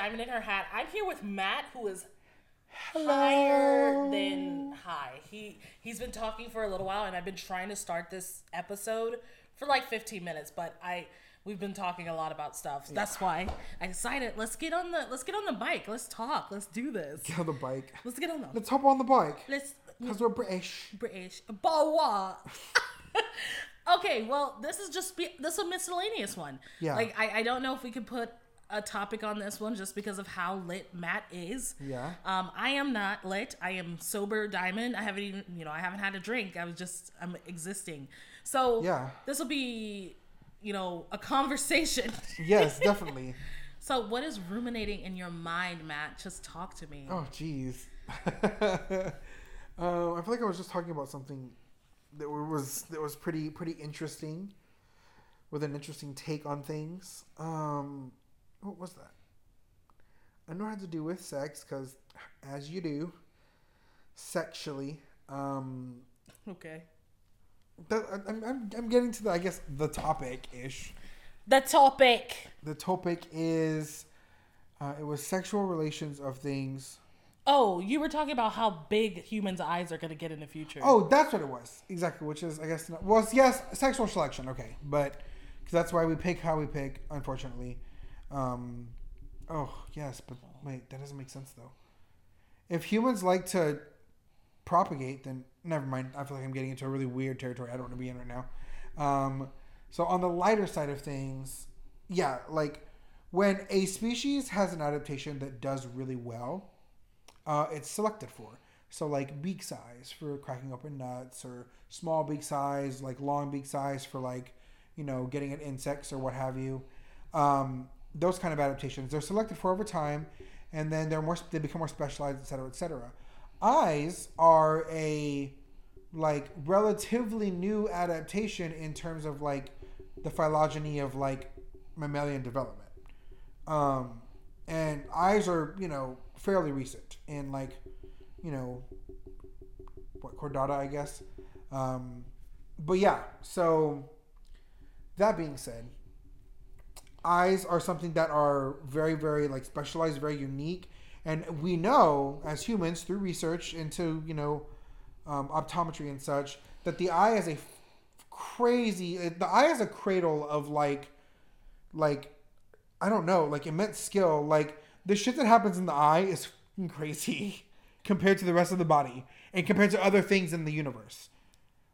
welcome back to Diamond in Her Hat. I'm here with Matt, who is higher than high. He he's been talking for a little while, and I've been trying to start this episode for like 15 minutes, but I we've been talking a lot about stuff. So That's why I decided let's get on the let's get on the bike. Let's talk. Let's do this. Get on the bike. Let's get on the Let's hop on the bike. let's Because we're British. British. Bawa. okay, well, this is just be, this is a miscellaneous one. Yeah. Like I, I don't know if we could put a topic on this one just because of how lit Matt is. Yeah. Um, I am not lit. I am sober diamond. I haven't even you know, I haven't had a drink. I was just I'm existing. So Yeah. this will be, you know, a conversation. Yes, definitely. so what is ruminating in your mind, Matt? Just talk to me. oh, jeez. uh, I feel like I was just talking about something that was that was pretty pretty interesting, with an interesting take on things. Um, what was that? I know it had to do with sex because, as you do, sexually. Um, Okay. that, I'm, I'm, I'm getting to the I guess the topic ish. The topic. The topic is uh, it was sexual relations of things. Oh, you were talking about how big humans' eyes are going to get in the future. Oh, that's what it was exactly. Which is I guess not, well yes sexual selection. Okay, but because that's why we pick how we pick. Unfortunately, um, oh yes, but wait that doesn't make sense though. If humans like to propagate, then never mind. I feel like I'm getting into a really weird territory. I don't want to be in right now. Um, so on the lighter side of things, yeah, like when a species has an adaptation that does really well, uh, it's selected for. So like beak size for cracking open nuts, or small beak size, like long beak size for like you know getting at insects or what have you. Um, those kind of adaptations they're selected for over time, and then they're more they become more specialized, et cetera, et cetera. Eyes are a like relatively new adaptation in terms of like the phylogeny of like mammalian development. Um, and eyes are you know fairly recent in like you know what chordata I guess. Um, but yeah, so that being said, eyes are something that are very very like specialized, very unique, and we know as humans through research into you know um, optometry and such that the eye is a f- crazy the eye is a cradle of like like I don't know, like immense skill. Like the shit that happens in the eye is crazy compared to the rest of the body and compared to other things in the universe.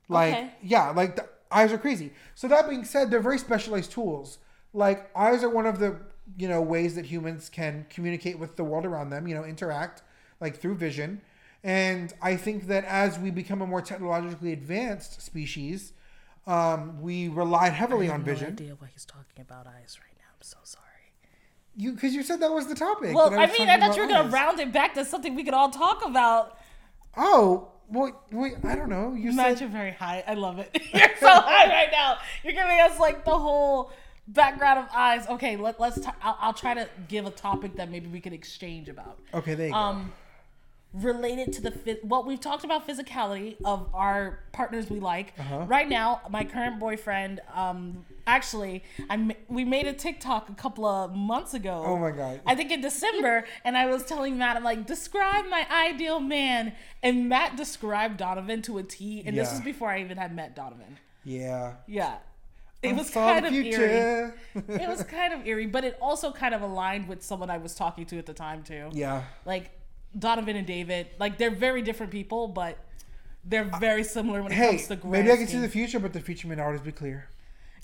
Like Okay. yeah, like the eyes are crazy. So that being said, they're very specialized tools. Like eyes are one of the you know ways that humans can communicate with the world around them. You know, interact like through vision. And I think that as we become a more technologically advanced species, um, we rely heavily I on no vision. idea why he's talking about eyes right now. I'm so sorry. You because you said that was the topic. Well, that I mean, I thought you were going to round it back to something we could all talk about. Oh, well, wait, I don't know. You Matt, said very high. I love it. You're so high right now. You're giving us like the whole background of eyes. Okay, let, let's. i I'll, I'll try to give a topic that maybe we can exchange about. okay. There you go. Um, related to the phys- well, we've talked about physicality of our partners we like. Uh-huh. Right now, my current boyfriend. Um, actually, I ma- we made a TikTok a couple of months ago. Oh my God. I think in December, and I was telling Matt, I'm like, describe my ideal man, and Matt described Donovan to a T, and this Yeah. was before I even had met Donovan. yeah. Yeah. It was kind of eerie. It was kind of eerie, but it also kind of aligned with someone I was talking to at the time too. yeah. Like Donovan and David, like they're very different people, but they're very similar when it Hey, comes to grand maybe I can see the future, but the future may not always be clear.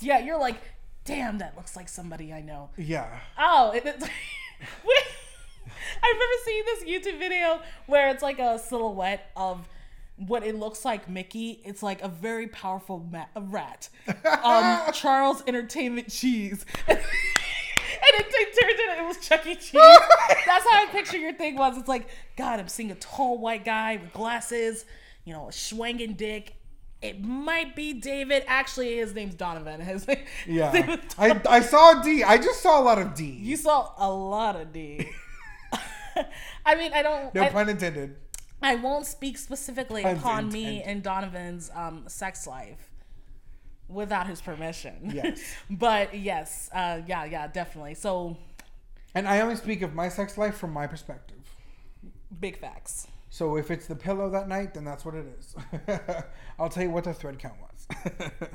Yeah, you're like, damn, that looks like somebody I know. Yeah. Oh, it, it's I remember seeing this YouTube video where it's like a silhouette of what it looks like Mickey. It's like a very powerful ma- rat. Um, Charles Entertainment Cheese. and it, it turned into it was Chuck E. Cheese. That's how I picture your thing was. It's like, God, I'm seeing a tall white guy with glasses, you know, a swanging dick. It might be David. Actually, his name's Donovan. His Yeah. I, I saw D. I just saw a lot of D. You saw a lot of D. I mean, I don't. no I, pun intended. I won't speak specifically upon me and Donovan's um, sex life without his permission. Yes. but yes, uh, yeah, yeah, definitely. So And I only speak of my sex life from my perspective. Big facts. So if it's the pillow that night, then that's what it is. I'll tell you what the thread count was.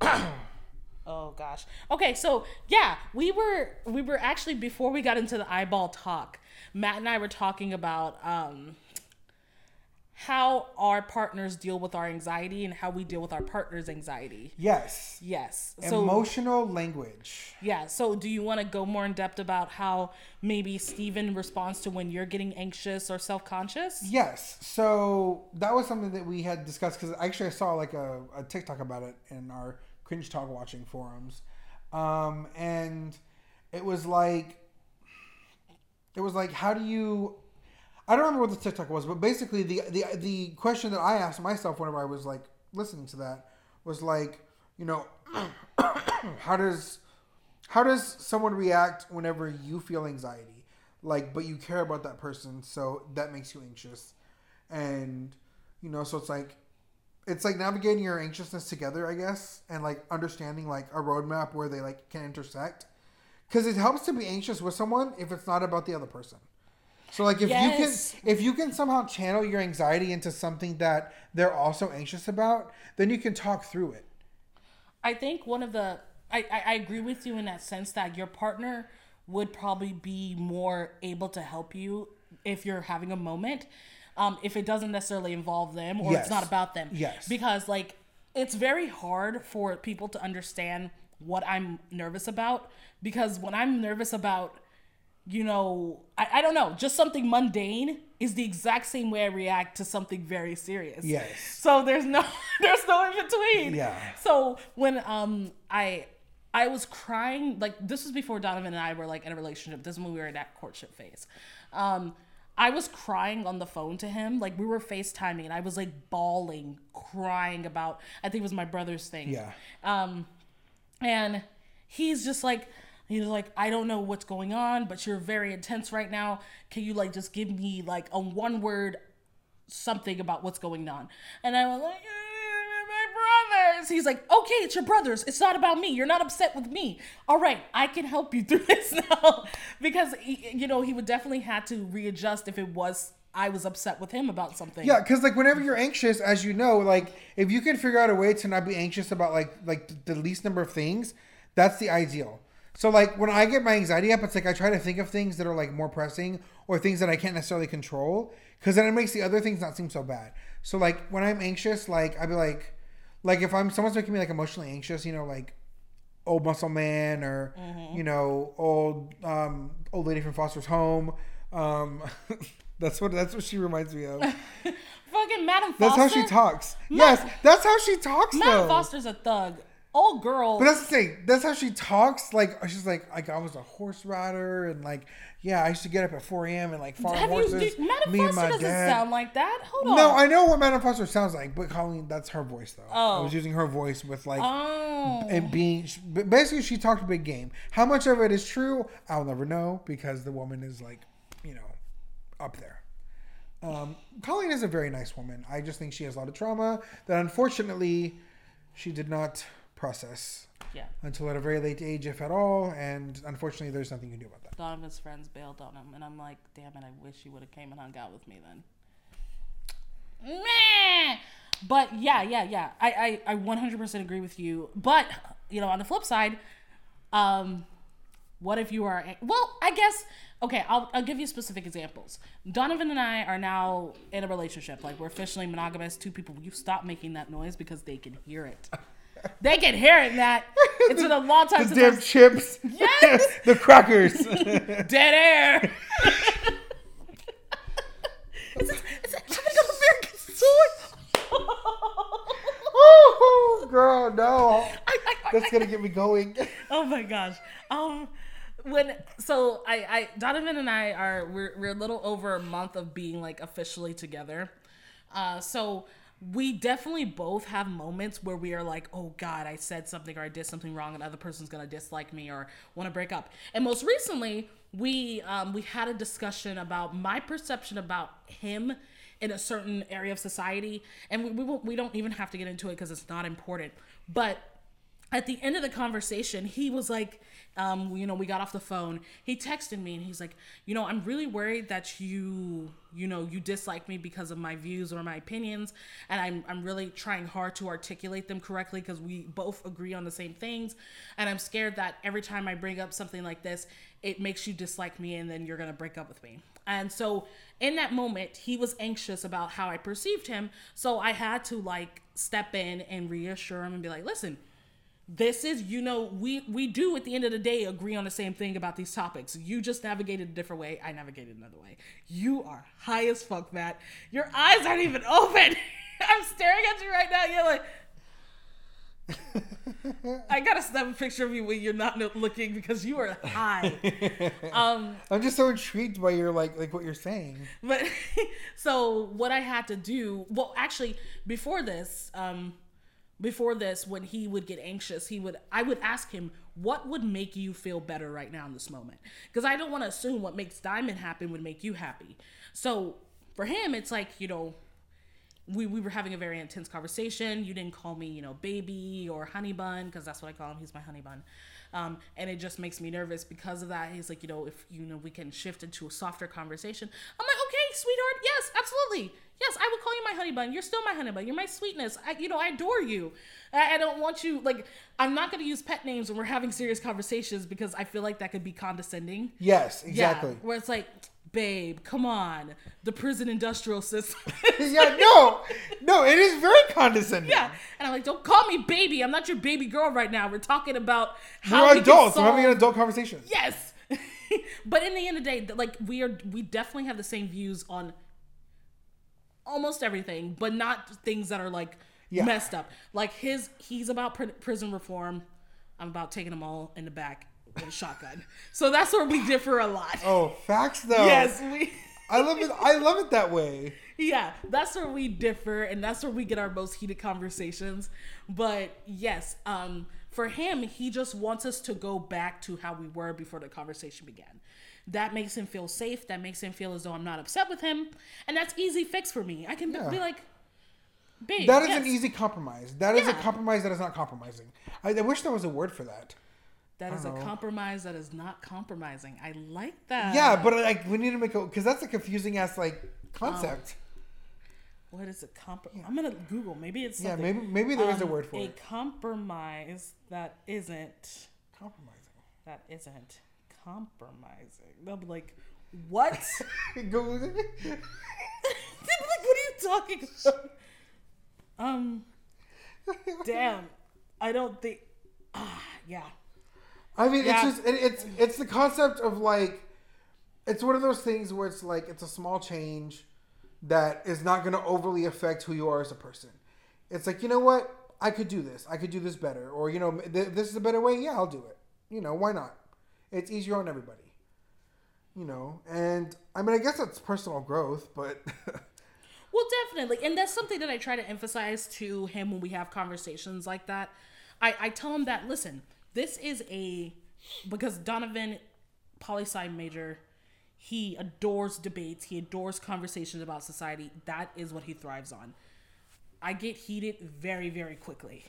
Oh gosh. Okay, so yeah, we were we were actually before we got into the eyeball talk, Matt and I were talking about um how our partners deal with our anxiety and how we deal with our partner's anxiety. yes. Yes. So Emotional language. yeah, so do you want to go more in depth about how maybe Steven responds to when you're getting anxious or self-conscious? Yes. So that was something that we had discussed because actually I saw like a, a TikTok about it in our cringe talk watching forums. Um, and it was like, it was like, how do you, I don't remember what the TikTok was, but basically the, the, the question that I asked myself whenever I was like listening to that was like, you know, how does, how does someone react whenever you feel anxiety? Like, but you care about that person, so that makes you anxious. And, you know, so it's like, it's like navigating your anxiousness together, I guess, and like understanding like a roadmap where they like can intersect. Because it helps to be anxious with someone if it's not about the other person. So like if Yes. you can if you can somehow channel your anxiety into something that they're also anxious about, then you can talk through it. I think one of the I, I, I agree with you in that sense that your partner would probably be more able to help you if you're having a moment. Um, if it doesn't necessarily involve them or Yes. it's not about them. Yes. Because like it's very hard for people to understand what I'm nervous about. Because when I'm nervous about you know, I, I don't know, just something mundane is the exact same way I react to something very serious. Yes. So there's no there's no in between. Yeah. So when um I I was crying like this was before Donovan and I were like in a relationship. This is when we were in that courtship phase. Um I was crying on the phone to him. Like we were FaceTiming and I was like bawling, crying about I think it was my brother's thing. Yeah. Um, and he's just like, he's like, I don't know what's going on, but you're very intense right now. Can you like just give me like a one word something about what's going on? And I was like, "Eh, my brothers. He's like, okay, it's your brothers. It's not about me. You're not upset with me. All right, I can help you through this now because he- you know he would definitely had to readjust if it was I was upset with him about something. Yeah, because like whenever you're anxious, as you know, like if you can figure out a way to not be anxious about like like the least number of things, that's the ideal. So like when I get my anxiety up, it's like I try to think of things that are like more pressing or things that I can't necessarily control, because then it makes the other things not seem so bad. So like when I'm anxious, like I'd be like, like if I'm someone's making me like emotionally anxious, you know, like old muscle man or you know old um old lady from Foster's home. Um, that's what that's what she reminds me of. Fucking Madame Foster. That's how she talks. yes, that's how she talks Madam. Foster's a thug. Old girl. But that's the thing. That's how she talks. Like she's like, like I was a horse rider, and like, yeah, I used to get up at 4 a.m. and like farm Have you, horses. dude, me and my doesn't dad. sound like that. Hold on. no, I know what Madame Foster sounds like, but Colleen, that's her voice though. Oh. I Oh. was using her voice with like Oh. and being basically she talked a big game. How much of it is true, I'll never know because the woman is like, you know, up there. Um, Colleen is a very nice woman. I just think she has a lot of trauma that unfortunately she did not process Yeah. until at a very late age, if at all. And unfortunately, there's nothing you can do about that. Donovan's friends bailed on him, and I'm like, damn it, I wish he would have came and hung out with me then. Meh. But yeah, yeah, yeah. I, I, I 100% agree with you. But, you know, on the flip side, um, what if you are, well, I guess, okay, I'll, I'll give you specific examples. Donovan and I are now in a relationship. Like, we're officially monogamous. Two people, you stop making that noise because they can hear it. They can hear it, Matt. It's been a long time The since damn I've chips, Yes! the crackers. dead air. it's, it's, it's having an American sword. oh, girl, no, I, I, I, that's gonna get me going. oh my gosh. Um, when so I, I Donovan and I are we're we're a little over a month of being like officially together. Uh, so we definitely both have moments where we are like, oh God, I said something or I did something wrong, and the other person's gonna dislike me or want to break up. And most recently, we um, we had a discussion about my perception about him in a certain area of society, and we we, we don't even have to get into it because it's not important. But at the end of the conversation, he was like, Um, you know, we got off the phone. He texted me and he's like, you know, I'm really worried that you, you know, you dislike me because of my views or my opinions, and I'm I'm really trying hard to articulate them correctly because we both agree on the same things, and I'm scared that every time I bring up something like this, it makes you dislike me and then you're gonna break up with me. And so in that moment, he was anxious about how I perceived him. So I had to like step in and reassure him and be like, listen, this is you know we we do at the end of the day agree on the same thing about these topics. You just navigated a different way. I navigated another way. You are high as fuck matt. Your eyes aren't even open. I'm staring at you right now. You're like I gotta snap a picture of you when you're not looking because you are high. Um, I'm just so intrigued by your like like what you're saying. But so what I had to do, well, actually, before this, um, before this, when he would get anxious, he would I would ask him what would make you feel better right now in this moment because I don't want to assume what makes Diamond happen would make you happy. So for him, it's like you know we, we were having a very intense conversation. You didn't call me, you know, baby or honey bun, because that's what I call him. He's my honey bun. Um, and it just makes me nervous because of that. He's like, you know, if, you know, we can shift into a softer conversation. I'm like, okay, sweetheart. Yes, absolutely. Yes, I will call you my honey bun. You're still my honey bun. You're my sweetness. I, you know, I adore you. I, I don't want you, like, I'm not going to use pet names when we're having serious conversations because I feel like that could be condescending. Yes, exactly. Yeah, where it's like, babe, come on, the prison industrial system. yeah, no, no, it is very condescending. Yeah, and I'm like, don't call me baby. I'm not your baby girl right now. We're talking about how we're we adults. We're having an adult conversation. Yes, but in the end of the day, like we are, we definitely have the same views on almost everything, but not things that are like yeah. messed up. Like his, he's about pr- prison reform. I'm about taking them all in the back with a shotgun. So that's where we differ a lot. Oh, facts though. Yes, we. I love it. I love it that way. Yeah, that's where we differ, and that's where we get our most heated conversations. But yes, um, for him, he just wants us to go back to how we were before the conversation began. That makes him feel safe. That makes him feel as though I'm not upset with him, and that's easy fix for me. I can yeah. be like, Babe, that is yes. an easy compromise. That is yeah. a compromise that is not compromising. I, I wish there was a word for that. That is a compromise that is not compromising. I like that. Yeah, but like we need to make a because that's a confusing ass like concept. Um, what is a compromise? I'm gonna Google. Maybe it's yeah. Maybe maybe there um, is a um, word for a it. A compromise that isn't compromising. That isn't compromising. They'll be like, what? Go. They'll be like, what are you talking about? Um. Damn. I don't think. Ah, yeah. I mean, yeah. it's just it, it's it's the concept of like it's one of those things where it's like it's a small change that is not going to overly affect who you are as a person. It's like you know what I could do this. I could do this better, or you know th- this is a better way. Yeah, I'll do it. You know why not? It's easier on everybody. You know, and I mean I guess that's personal growth, but. well, definitely, and that's something that I try to emphasize to him when we have conversations like that. I, I tell him that listen this is a because Donovan, poli sci major, he adores debates. He adores conversations about society. That is what he thrives on. I get heated very, very quickly.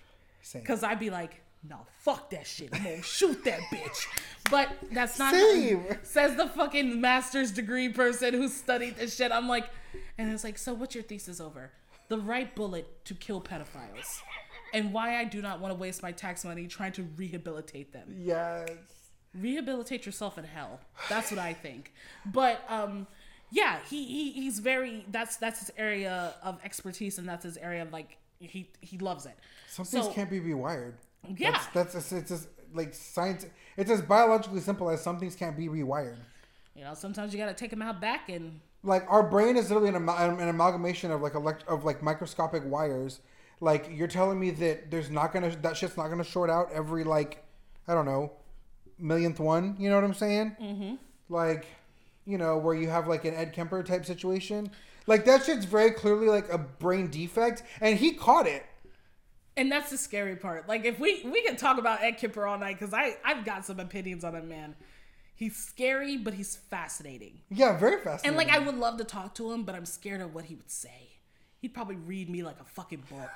Because I'd be like, no, fuck that shit. I'm gonna shoot that bitch. But that's not Same. says the fucking master's degree person who studied this shit. I'm like, and it's like, so what's your thesis over? The right bullet to kill pedophiles and why I do not want to waste my tax money trying to rehabilitate them. Yes. Rehabilitate yourself in hell. That's what I think. But um yeah, he, he he's very that's that's his area of expertise and that's his area of like he he loves it. Some things so, can't be rewired. Yeah. That's that's it's just like science it's as biologically simple as some things can't be rewired. You know, sometimes you got to take them out back and like our brain is literally an, an amalgamation of like elect of like microscopic wires like you're telling me that there's not gonna that shit's not gonna short out every like I don't know millionth one. You know what I'm saying? Mm-hmm. Like you know where you have like an Ed Kemper type situation. Like that shit's very clearly like a brain defect, and he caught it. And that's the scary part. Like if we we can talk about Ed Kemper all night because I I've got some opinions on him, man. He's scary, but he's fascinating. Yeah, very fascinating. And like I would love to talk to him, but I'm scared of what he would say he'd probably read me like a fucking book.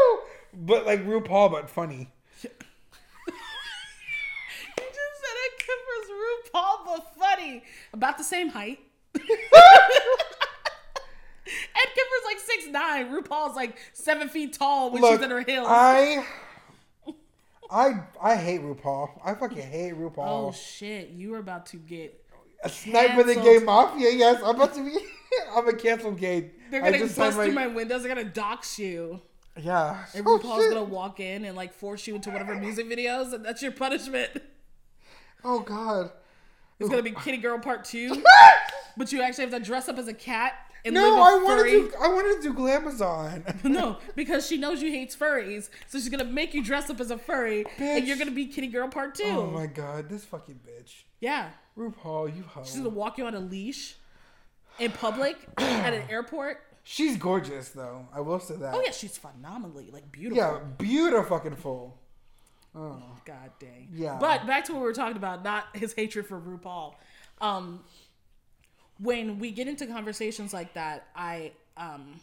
but like RuPaul, but funny. you just said tall but funny. About the same height. Ed Kemper's like six nine. RuPaul's like seven feet tall when Look, she's in her heels. I, I, I hate RuPaul. I fucking hate RuPaul. oh shit! You were about to get. a sniper the gay mafia. Yes, I'm about to be. I'm a canceled gay. They're gonna bust through my windows. They're gonna dox you. Yeah. And Oh, RuPaul's shit. gonna walk in and like force you into one of her music videos, and that's your punishment. oh God. It's gonna be oh. Kitty Girl Part Two, but you actually have to dress up as a cat and No, I wanted furry. to. I wanted to do Glamazon. No, because she knows you hates furries, so she's gonna make you dress up as a furry, and you're gonna be Kitty Girl Part Two. oh my God, this fucking bitch. Yeah, RuPaul, you hoe. she's gonna walk you on a leash in public at an airport. She's gorgeous though. I will say that. Oh yeah, she's phenomenally like beautiful. Yeah, beautiful fucking full. Oh. God dang. Yeah. But back to what we were talking about, not his hatred for RuPaul. Um, when we get into conversations like that, I um,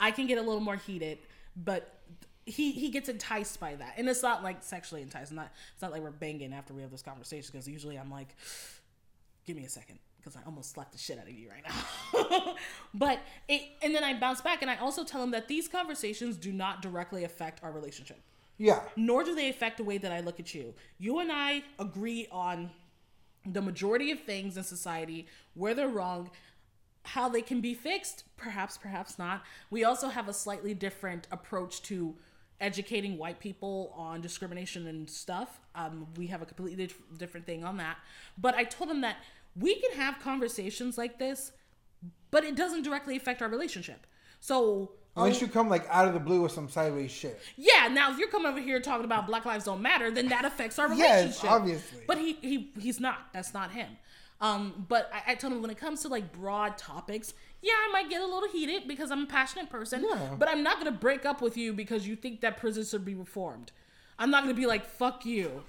I can get a little more heated, but he he gets enticed by that, and it's not like sexually enticed. Not it's not like we're banging after we have this conversation because usually I'm like, give me a second because I almost slapped the shit out of you right now. but it and then I bounce back and I also tell him that these conversations do not directly affect our relationship Yeah. nor do they affect the way that I look at you. You and I agree on the majority of things in society, where they're wrong, how they can be fixed, perhaps, perhaps not. We also have a slightly different approach to educating white people on discrimination and stuff. Um, we have a completely dif- different thing on that. But I told them that we can have conversations like this, but it doesn't directly affect our relationship. So Unless you come like out of the blue with some sideways shit. yeah, now if you're coming over here talking about Black Lives Don't Matter, then that affects our relationship. Yes, obviously. But he he he's not. That's not him. Um, but I, I told him when it comes to like broad topics, yeah, I might get a little heated because I'm a passionate person. Yeah. But I'm not gonna break up with you because you think that prison should be reformed. I'm not gonna be like fuck you.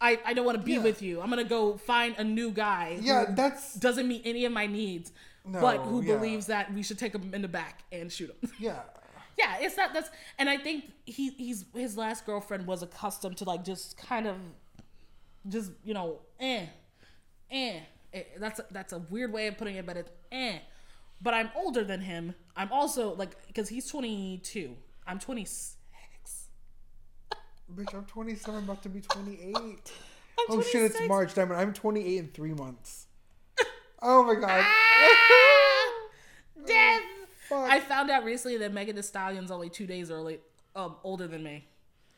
I, I don't want to be Yeah. with you. I'm gonna go find a new guy. who Yeah, that's doesn't meet any of my needs, No, but who yeah. believes that we should take him in the back and shoot him. yeah. Yeah, it's not that's and I think he he's his last girlfriend was accustomed to like just kind of just, you know, eh. Eh. Eh, That's a, that's a weird way of putting it, but it's eh. But I'm older than him. I'm also like cuz he's 22. I'm 26. Bitch, I'm 27, about to be 28. I'm oh shit, it's March. It, I'm 28 in three months. Oh my god. Ah! Death. Fuck. I found out recently that Megan Thee Stallion's only 2 days early um older than me.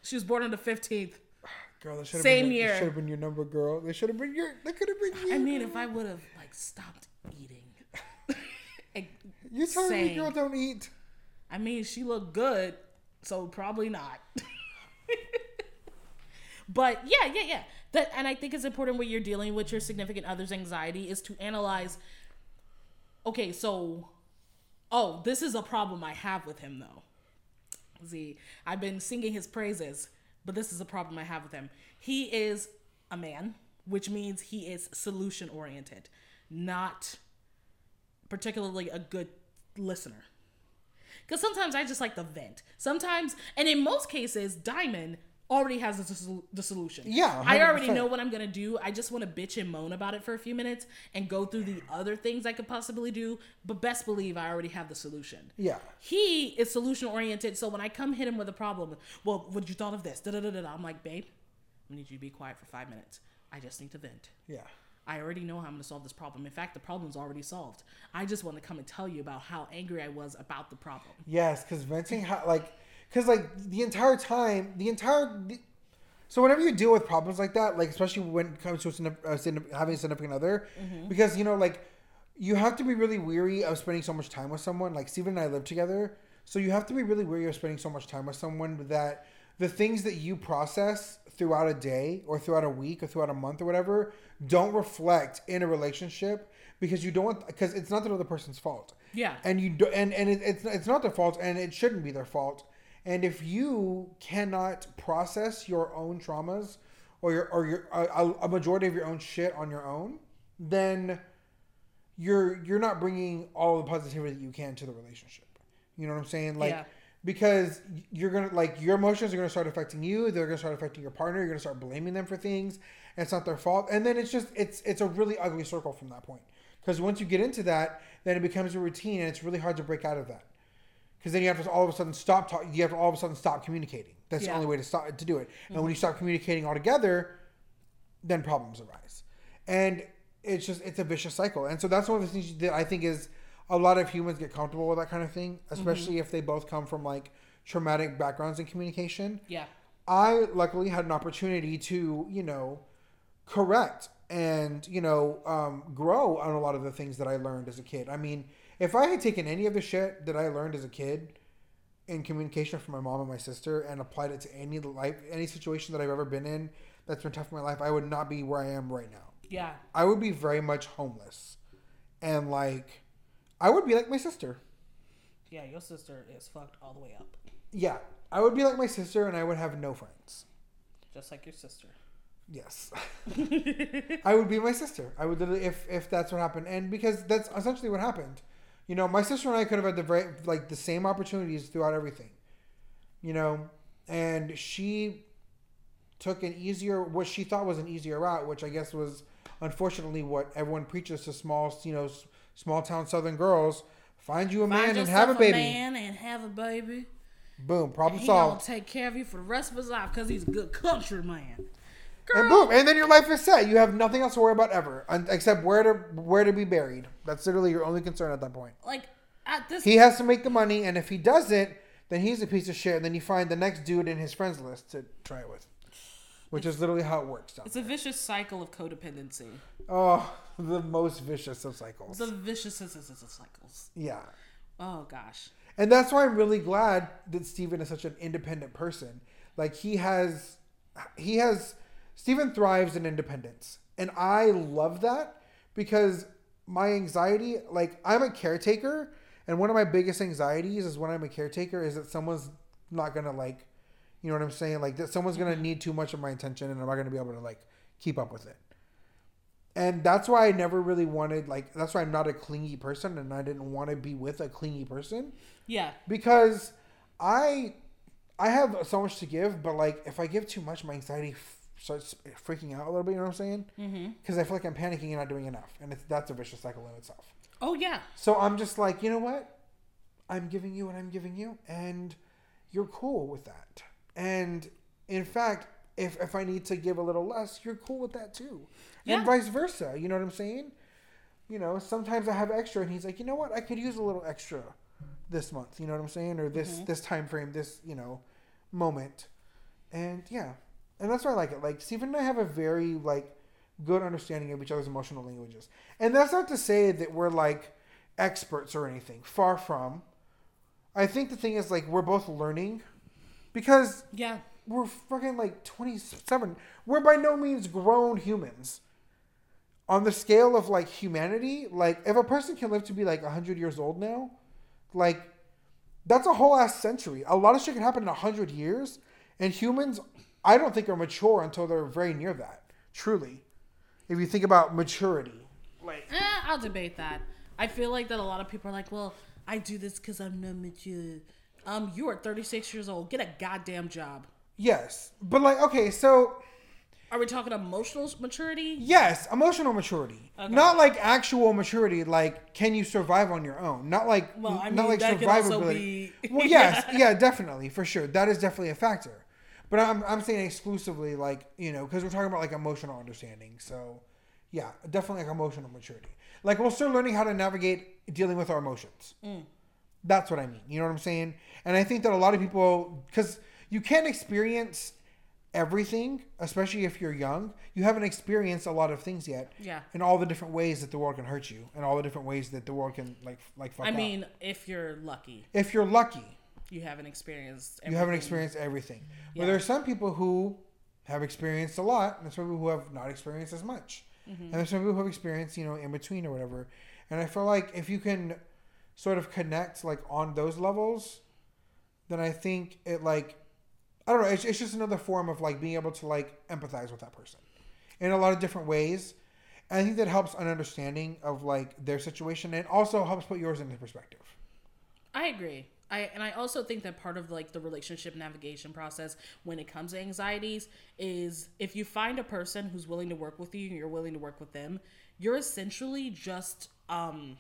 She was born on the 15th. Girl, that should have Same been, year. Should have been your number, girl. They should have been your. They could have been you. I mean, if I would have like stopped eating. you telling me, girl, don't eat. I mean, she looked good, so probably not. but yeah, yeah, yeah. That and I think it's important when you're dealing with your significant other's anxiety is to analyze. Okay, so, oh, this is a problem I have with him though. See, I've been singing his praises, but this is a problem I have with him. He is a man, which means he is solution oriented, not particularly a good listener. Because sometimes I just like to vent. Sometimes, and in most cases, Diamond already has the, the solution. Yeah, I already know what I'm gonna do. I just want to bitch and moan about it for a few minutes and go through the other things I could possibly do. But best believe I already have the solution. Yeah. He is solution oriented. So when I come hit him with a problem, well, what you thought of this? Da da da da. I'm like, babe, I need you to be quiet for five minutes. I just need to vent. Yeah. I already know how I'm going to solve this problem. In fact, the problem's already solved. I just want to come and tell you about how angry I was about the problem. Yes, because venting, ha- like, because like the entire time, the entire. The, so whenever you deal with problems like that, like especially when it comes to a, uh, having a significant other, because you know, like, you have to be really weary of spending so much time with someone. Like Steven and I live together, so you have to be really weary of spending so much time with someone that the things that you process throughout a day or throughout a week or throughout a month or whatever don't reflect in a relationship because you don't because it's not the other person's fault Yeah. and you do, and and it, it's it's not their fault and it shouldn't be their fault and if you cannot process your own traumas or your or your a, a majority of your own shit on your own then you're you're not bringing all the positivity that you can to the relationship you know what i'm saying like Yeah. because you're gonna like your emotions are gonna start affecting you. They're gonna start affecting your partner. You're gonna start blaming them for things, and it's not their fault. And then it's just it's it's a really ugly circle from that point. Because once you get into that, then it becomes a routine, and it's really hard to break out of that. Because then you have to all of a sudden stop talking. You have to all of a sudden stop communicating. That's the only way to stop to do it. And when you stop communicating altogether, then problems arise. And it's just it's a vicious cycle. And so that's one of the things that I think is a lot of humans get comfortable with that kind of thing, especially if they both come from like traumatic backgrounds in communication. Yeah. I luckily had an opportunity to, you know, correct and, you know, um, grow on a lot of the things that I learned as a kid. I mean, if I had taken any of the shit that I learned as a kid in communication from my mom and my sister and applied it to any life, any situation that I've ever been in that's been tough in my life, I would not be where I am right now. Yeah. I would be very much homeless. And like, I would be like my sister. Yeah, your sister is fucked all the way up. Yeah. I would be like my sister and I would have no friends. Just like your sister. Yes. I would be my sister. I would literally, if if that's what happened, and because that's essentially what happened. You know, my sister and I could have had the very like the same opportunities throughout everything. You know, and she took an easier, what she thought was an easier route, which I guess was unfortunately what everyone preaches to small, you know, small town Southern girls: find you a man and have a baby. man and have a baby. Boom, problem He gonna solved. take care of you for the rest of his life because he's a good country man. And boom, and then your life is set. You have nothing else to worry about ever, except where to where to be buried. That's literally your only concern at that point. Like at this He has to make the money, and if he doesn't, then he's a piece of shit. And then you find the next dude in his friends list to try it with, which is literally how it works. Down. it's a vicious cycle of codependency. Oh, the most vicious of cycles. The vicious of cycles. Yeah, Oh gosh. and that's why I'm really glad that Steven is such an independent person. Like he has, he has, Steven thrives in independence, and I love that because my anxiety, like I'm a caretaker, and one of my biggest anxieties is when I'm a caretaker is that someone's not gonna like, you know what I'm saying, like that someone's gonna mm-hmm. need too much of my attention, and I'm not gonna be able to like keep up with it. And that's why I never really wanted like that's why I'm not a clingy person, and I didn't want to be with a clingy person Yeah. because I I have so much to give, but like if I give too much, my anxiety starts freaking out a little bit. You know what I'm saying? Mm-hmm. Because I feel like I'm panicking and not doing enough, and it's, that's a vicious cycle in itself. Oh yeah. So I'm just like, you know what? I'm giving you what I'm giving you, and you're cool with that. And in fact, if if I need to give a little less, you're cool with that too, Yeah. and vice versa. You know what I'm saying? You know, sometimes I have extra, and he's like, you know what? I could use a little extra this month. You know what I'm saying? Or this this time frame, this you know moment, and yeah, and that's why I like it. Like Steven and I have a very like good understanding of each other's emotional languages, and that's not to say that we're like experts or anything. Far from. I think the thing is like we're both learning, because Yeah. we're fucking like 27 we're by no means grown humans on the scale of like humanity like if a person can live to be like 100 years old now like that's a whole ass century a lot of shit can happen in 100 years and humans i don't think are mature until they're very near that truly if you think about maturity like Eh, I'll debate that. I feel like that a lot of people are like, well, I do this because I'm not mature. Um, you are 36 years old. Get a goddamn job. yes but like okay so Are we talking emotional maturity? Yes, emotional maturity. Okay. Not like actual maturity, like can you survive on your own? Not like Well, I not mean, like that could also survivability. be- well, yes, yeah, definitely, for sure. That is definitely a factor. But I'm I'm saying exclusively like, you know, because we're talking about like emotional understanding. So, yeah, definitely like emotional maturity. Like we're still learning how to navigate dealing with our emotions. Mm. That's what I mean. You know what I'm saying? And I think that a lot of people, because you can't experience everything, especially if you're young. You haven't experienced a lot of things yet, Yeah. and all the different ways that the world can hurt you, and all the different ways that the world can like like fuck I up. mean, if you're lucky, if you're lucky, you haven't experienced. you haven't everything. experienced everything. But Yeah. there are some people who have experienced a lot, and there's some people who have not experienced as much, Mm-hmm. and there's some people who have experienced you know in between or whatever. And I feel like if you can sort of connect like on those levels, then I think it like I don't know. It's, it's just another form of like being able to like empathize with that person in a lot of different ways. And I think that helps an understanding of like their situation and also helps put yours into perspective. I agree. I and I also think that part of like the relationship navigation process when it comes to anxieties is if you find a person who's willing to work with you and you're willing to work with them, you're essentially just um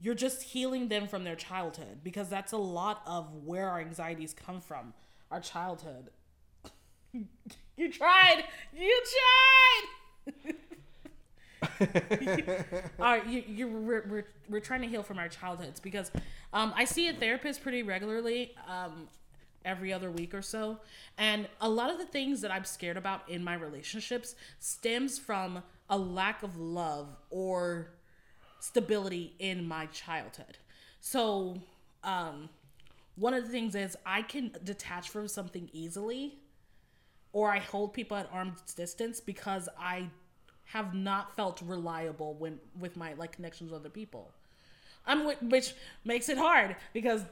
you're just healing them from their childhood because that's a lot of where our anxieties come from, our childhood. you tried. You tried. All right, you, you we're, we're, we're trying to heal from our childhoods because um, I see a therapist pretty regularly, um, every other week or so, and a lot of the things that I'm scared about in my relationships stems from a lack of love or stability in my childhood. So, um, one of the things is I can detach from something easily, or I hold people at arm's distance because I have not felt reliable when with my like connections with other people. I'm which makes it hard because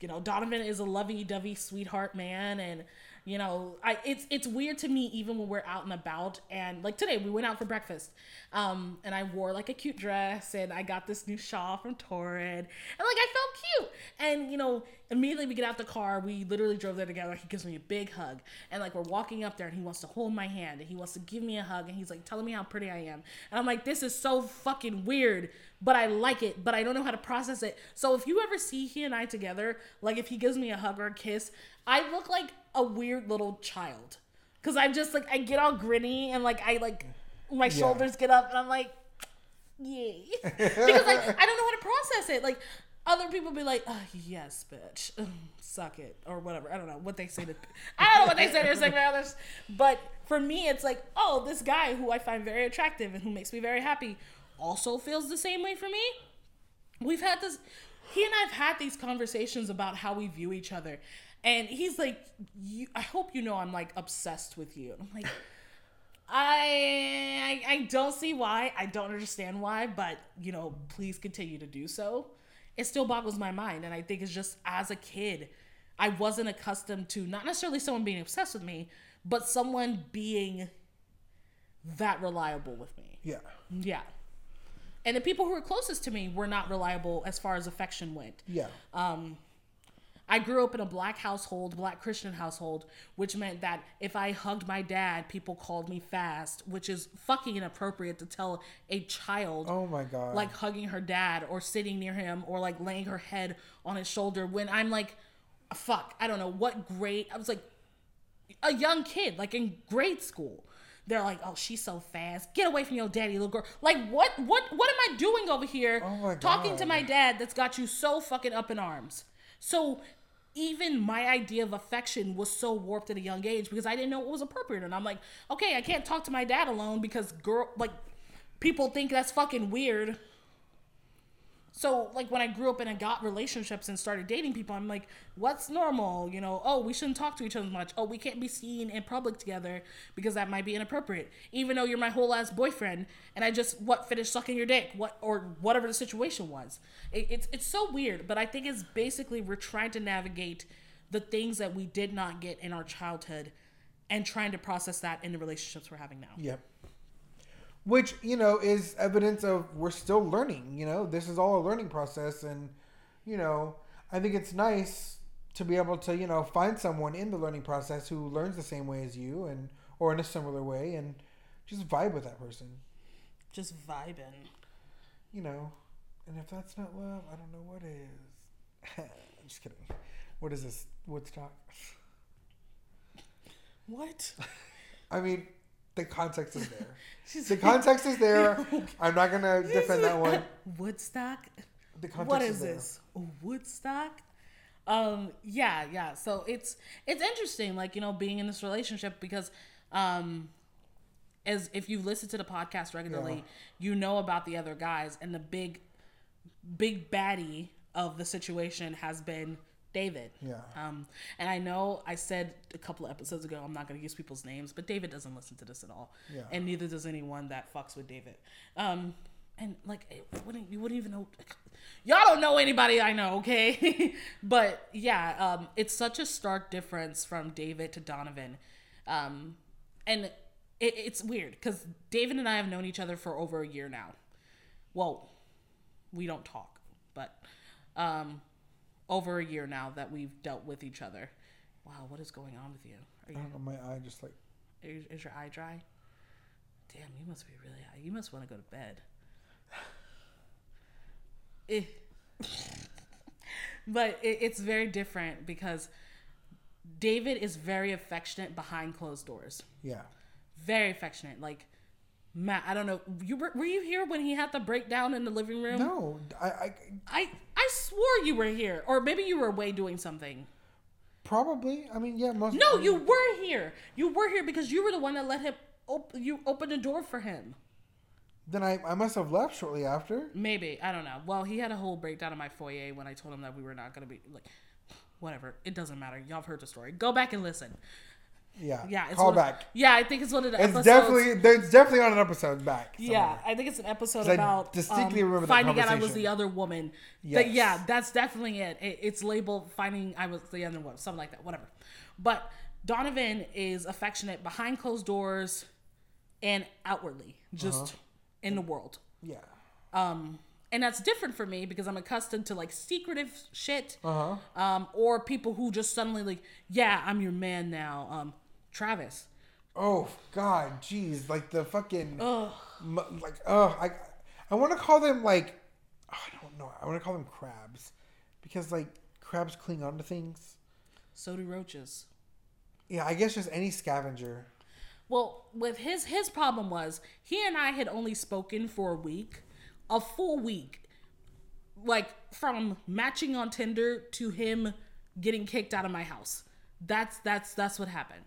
you know Donovan is a lovey-dovey sweetheart man and you know i it's it's weird to me even when we're out and about. And like today we went out for breakfast um and i wore like a cute dress and i got this new shawl from torrid and like i felt cute. And you know immediately we get out the car we literally drove there together. He gives me a big hug and like we're walking up there and he wants to hold my hand and he wants to give me a hug and he's like telling me how pretty i am. And i'm like this is so fucking weird but i like it but i don't know how to process it. So if you ever see he and i together like if he gives me a hug or a kiss i look like a weird little child because I'm just like I get all gritty and like I like my shoulders get up and I'm like, yay, because like I don't know how to process it. Like other people be like, oh, yes, bitch, suck it or whatever. I don't know what they say to. I don't know what they say to their others, but for me, it's like, oh, this guy who I find very attractive and who makes me very happy also feels the same way for me. We've had this. He and I've had these conversations about how we view each other and he's like, you, I hope you know I'm like obsessed with you. And I'm like, I, I I don't see why. I don't understand why, but you know, please continue to do so. It still boggles my mind, and I think it's just as a kid, I wasn't accustomed to not necessarily someone being obsessed with me, but someone being that reliable with me. Yeah. Yeah. And the people who were closest to me were not reliable as far as affection went. Yeah. Um, I grew up in a black household, black Christian household, which meant that if I hugged my dad, people called me fast, which is fucking inappropriate to tell a child. Oh my god. Like hugging her dad or sitting near him or like laying her head on his shoulder when I'm like, fuck, I don't know what grade. I was like a young kid, like in grade school. They're like, "Oh, she's so fast. Get away from your daddy, little girl." Like, what, what, what am I doing over here, oh talking to my dad that's got you so fucking up in arms? So even my idea of affection was so warped at a young age because I didn't know what was appropriate. And I'm like, okay, I can't talk to my dad alone because girl, like, people think that's fucking weird. So, like, when I grew up and I got relationships and started dating people, I'm like, what's normal? You know, oh, we shouldn't talk to each other much. Oh, we can't be seen in public together because that might be inappropriate. Even though you're my whole ass boyfriend and I just, what, finished sucking your dick, what, or whatever the situation was. It, it's, it's so weird, but I think it's basically we're trying to navigate the things that we did not get in our childhood and trying to process that in the relationships we're having now. Yep which you know is evidence of we're still learning you know this is all a learning process. And you know i think it's nice to be able to you know find someone in the learning process who learns the same way as you and or in a similar way and just vibe with that person. Just vibing. You know and if that's not love i don't know what is. I'm just kidding. What is this? Woodstock? What? I mean the context is there. the context is there. I'm not gonna defend that one. Woodstock. The context what is, is this? Woodstock. Um. Yeah. Yeah. So it's it's interesting, like you know, being in this relationship because, um, as if you listen to the podcast regularly, yeah. you know about the other guys, and the big, big baddie of the situation has been David. Yeah. Um, and I know I said a couple of episodes ago I'm not going to use people's names, but David doesn't listen to this at all. Yeah. And neither does anyone that fucks with David. Um, and like, wouldn't you wouldn't even know. Y'all don't know anybody I know, okay? but yeah, um, it's such a stark difference from David to Donovan, um, and it, it's weird because David and I have known each other for over a year now. Well, we don't talk, but um, over a year now that we've dealt with each other. Wow, what is going on with you? Are I don't know. My eye just like. is, is your eye dry? Damn, you must be really high. You must want to go to bed. Eh. but it, it's very different because David is very affectionate behind closed doors. Yeah. Very affectionate. Like Matt, I don't know. You were, were you here when he had the breakdown in the living room? No, I I I swore you were here, or maybe you were away doing something. probably. I mean, yeah. Most. No, you were here. You were here because you were the one that let him. Op- you opened the door for him. Then I, I must have left shortly after. Maybe I don't know. Well, he had a whole breakdown in my foyer when I told him that we were not gonna be like, whatever. It doesn't matter. Y'all have heard the story. Go back and listen. Yeah. Yeah, it's Call one of- back. yeah, I think it's one of the It's episodes. definitely there's definitely on an episode back. Yeah. I think it's an episode 'Cause I about distinctly um, remember finding out I was the other woman. Yes. That- yeah, that's definitely it. it. It's labeled finding I was the other woman, something like that, whatever. But Donovan is affectionate behind closed doors and outwardly, just Uh-huh. in the world. Yeah. Um, and that's different for me because I'm accustomed to like secretive shit, Uh huh. um, or people who just suddenly like, yeah, I'm your man now. Um, Travis. Oh God, jeez, like the fucking Ugh. like oh I I want to call them like oh, I don't know I want to call them crabs because like crabs cling onto things. So do roaches. Yeah, I guess just any scavenger. Well, with his his problem was he and I had only spoken for a week, a full week, like from matching on Tinder to him getting kicked out of my house. That's that's that's what happened.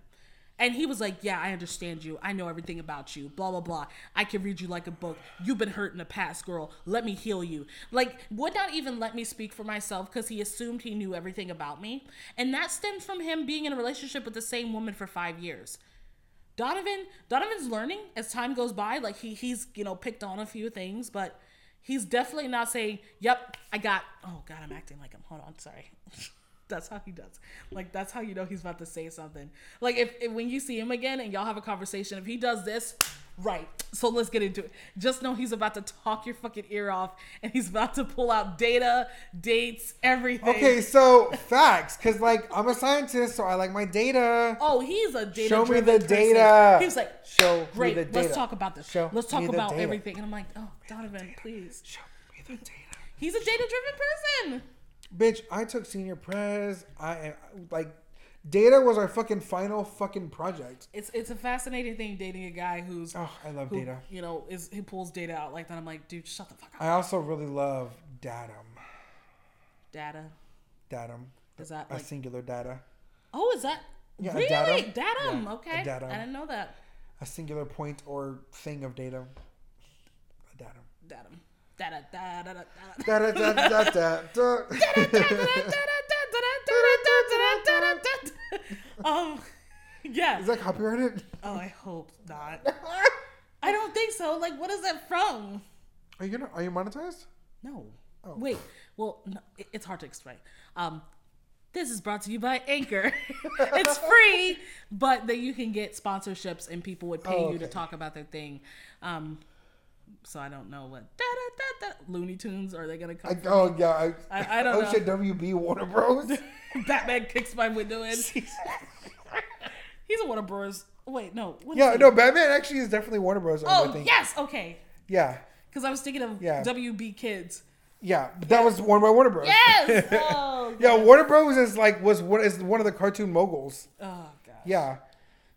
And he was like, "Yeah, I understand you. I know everything about you. Blah blah blah. I can read you like a book. You've been hurt in the past, girl. Let me heal you." Like, would not even let me speak for myself because he assumed he knew everything about me, and that stemmed from him being in a relationship with the same woman for five years. Donovan Donovan's learning as time goes by. Like he he's you know picked on a few things, but he's definitely not saying, "Yep, I got." Oh God, I'm acting like him. Hold on, sorry. that's how he does. Like that's how you know he's about to say something. Like if, if when you see him again and y'all have a conversation, if he does this, right. So let's get into it. Just know he's about to talk your fucking ear off, and he's about to pull out data, dates, everything. Okay, so facts, because like I'm a scientist, so I like my data. Oh, he's a data. Driven. Show me the person. data. He was like, Show me great. Let's data. talk about this. Show Let's talk about data. everything. And I'm like, oh, Donovan, please. Show me the data. He's a data driven person. Bitch, I took senior pres. I like data was our fucking final fucking project. It's it's a fascinating thing dating a guy who's Oh, I love who, data. you know is he pulls data out like that. I'm like, dude, shut the fuck up. I also really love datum. Data Datum. is that A like? singular data. Oh, is that Yeah, really datum. datum? Yeah, okay, datum. I didn't know that. A singular point or thing of data. A datum. Datum. Um, yeah. Is that copyrighted? Oh, I hope not. I don't think so. Like, what is that from? Are you gonna? Are you monetized? No. Oh. Wait. Well, no, it- it's hard to explain. Um, this is brought to you by Anchor. it's free, but that you can get sponsorships and people would pay Oh, you to talk about their thing. Um, so I don't know what da, da, da, da, Looney Tunes are they gonna come? I, for oh yeah. I, I- I don't oh know. shit. WB Warner Bros. Batman kicks my window in. He's a Warner Bros. Wait, no. what yeah. No. Batman actually is definitely Warner Bros. Oh think. yes, okay. Yeah. Because I was thinking of Yeah. WB Kids. Yeah. That was one by Warner Bros. Yes. Oh. Yeah, Warner Bros is like was one is one of the cartoon moguls. Oh god. Yeah,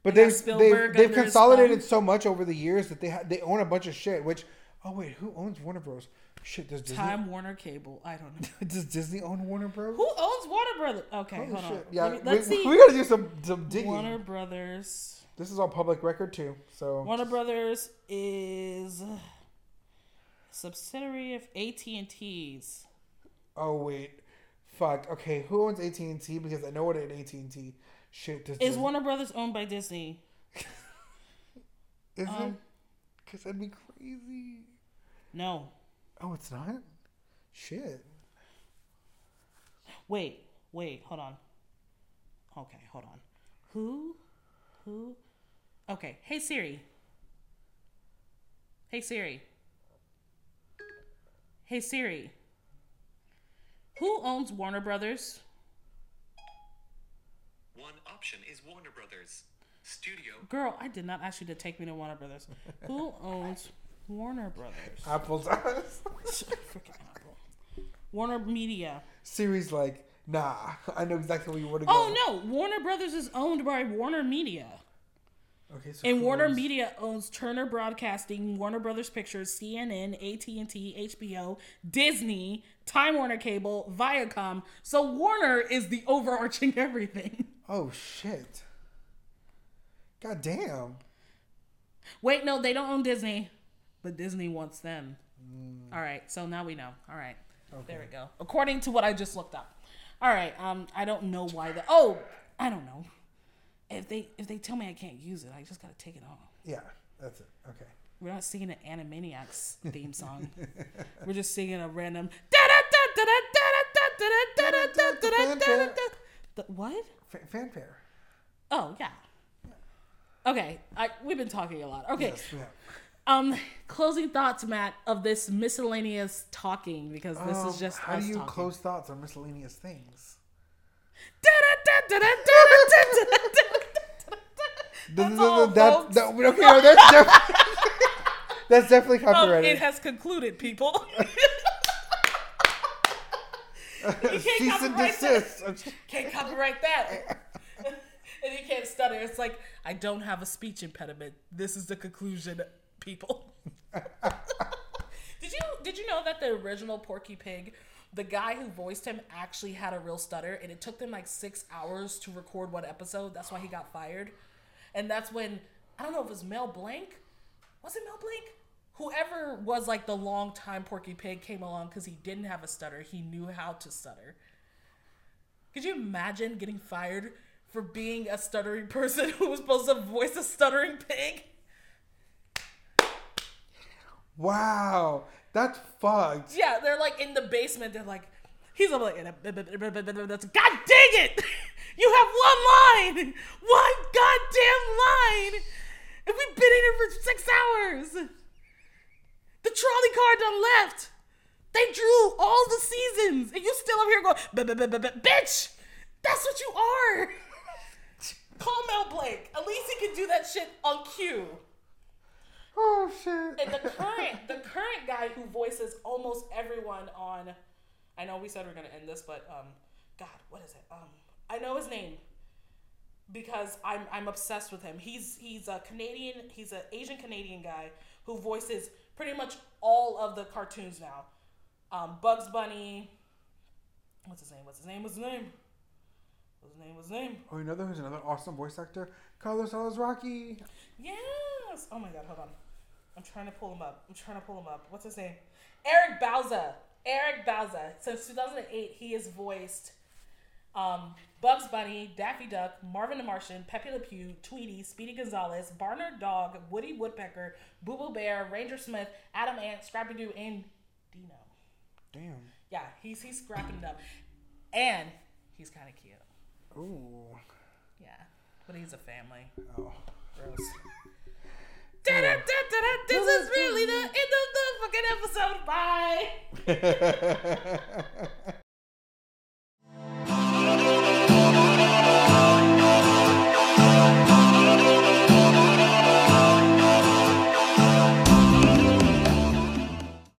but They they've they've, they've consolidated so much over the years that they ha- they own a bunch of shit. Which oh wait, who owns Warner Bros? Shit, does Disney Time Warner Cable. I don't know. does Disney own Warner Bros? Who owns Warner Brothers? Okay, Holy hold on. Yeah, Let me, let's we, see. we gotta do some some digging. Warner Brothers. This is all public record too. So Warner Brothers is a subsidiary of AT and T's. oh wait, fuck. Okay, who owns AT and T? Because I know what an AT and T. Shit, does Is Warner Brothers owned by Disney? is it? um, Because that'd be crazy. No. Oh, it's not. Shit. Wait, wait, hold on. Okay, hold on. Who? Who? Okay, hey Siri. Hey Siri. Hey Siri. Who owns Warner Brothers? One option is Warner Brothers. Studio. Girl, I did not ask you to take me to Warner Brothers. Who owns Warner Brothers? Apple does. Freaking Apple. Warner Media. Siri's like, nah, I know exactly where you want to oh, go. Oh no, Warner Brothers is owned by Warner Media. Okay, so And Warner owns- Media owns Turner Broadcasting, Warner Brothers Pictures, CNN, AT&T, HBO, Disney, Time Warner Cable, Viacom. So Warner is the overarching everything. Oh shit. God damn. Wait, no, they don't own Disney, but Disney wants them. All right, so now we know. All right, there we go. According to what I just looked up. All right, um, I don't know why the. Oh, I don't know. If they if they tell me I can't use it, I just gotta take it off. Yeah, that's it. Okay. We're not singing an Animaniacs theme song. Oh, We're just singing a random. The- What? F- fanfare. Oh yeah. Okay, I, we've been talking a lot. Okay, Yes, um, closing thoughts, Matt, of this miscellaneous talking because this Um, is just how do you talking. close thoughts on miscellaneous things? That's Th- th- all, that, folks. that, okay, no, that's definitely that's definitely Um, copyrighted. it has concluded, people. you can't Cease copyright that. can't copyright that. and you can't stutter. It's like I don't have a speech impediment. This is the conclusion, people. did you did you know that the original Porky Pig, the guy who voiced him actually had a real stutter, and it took them like six hours to record one episode. That's why he got fired. And that's when I don't know if it was Mel Blanc. Was it Mel Blanc? Whoever was like the long time Porky Pig came along because he didn't have a stutter. He knew how to stutter. Could you imagine getting fired for being a stuttering person who was supposed to voice a stuttering pig? Wow, that's fucked. Yeah, they're like in the basement. They're like, he's like, that's God dang it! You have one line, one goddamn line, and we've been in here for six hours. The trolley car done left. They drew all the seasons, and you still up here going, "B- b- b- b- b- bitch. That's what you are. Call Mel Blanc. At least he can do that shit on cue. Oh shit. And the current the current guy who voices almost everyone on I know we said we're gonna end this, but um God, what is it? Um I know his name because I'm I'm obsessed with him. He's he's a Canadian he's an Asian Canadian guy who voices pretty much all of the cartoons now. Um Bugs Bunny What's his name? What's his name? What's his name? What's his name? What's his name? Oh, you know who's another awesome voice actor? Carlos Alazraqui. Yes. Oh my god, hold on. I'm trying to pull him up. I'm trying to pull him up. What's his name? Eric Bauza. Eric Bauza. Since 2008, he has voiced um, Bugs Bunny, Daffy Duck, Marvin the Martian, Pepe Le Pew, Tweety, Speedy Gonzales, Barnyard Dawg, Woody Woodpecker, Boo Boo Bear, Ranger Smith, Atom Ant, Scrappy Doo, and Dino. Damn. Yeah, he's he's scrapping it up, and he's kind of cute. Ooh. Yeah, but he's a family. Oh. Gross. Da-da-da-da-da, This is really the end of the fucking episode. Bye.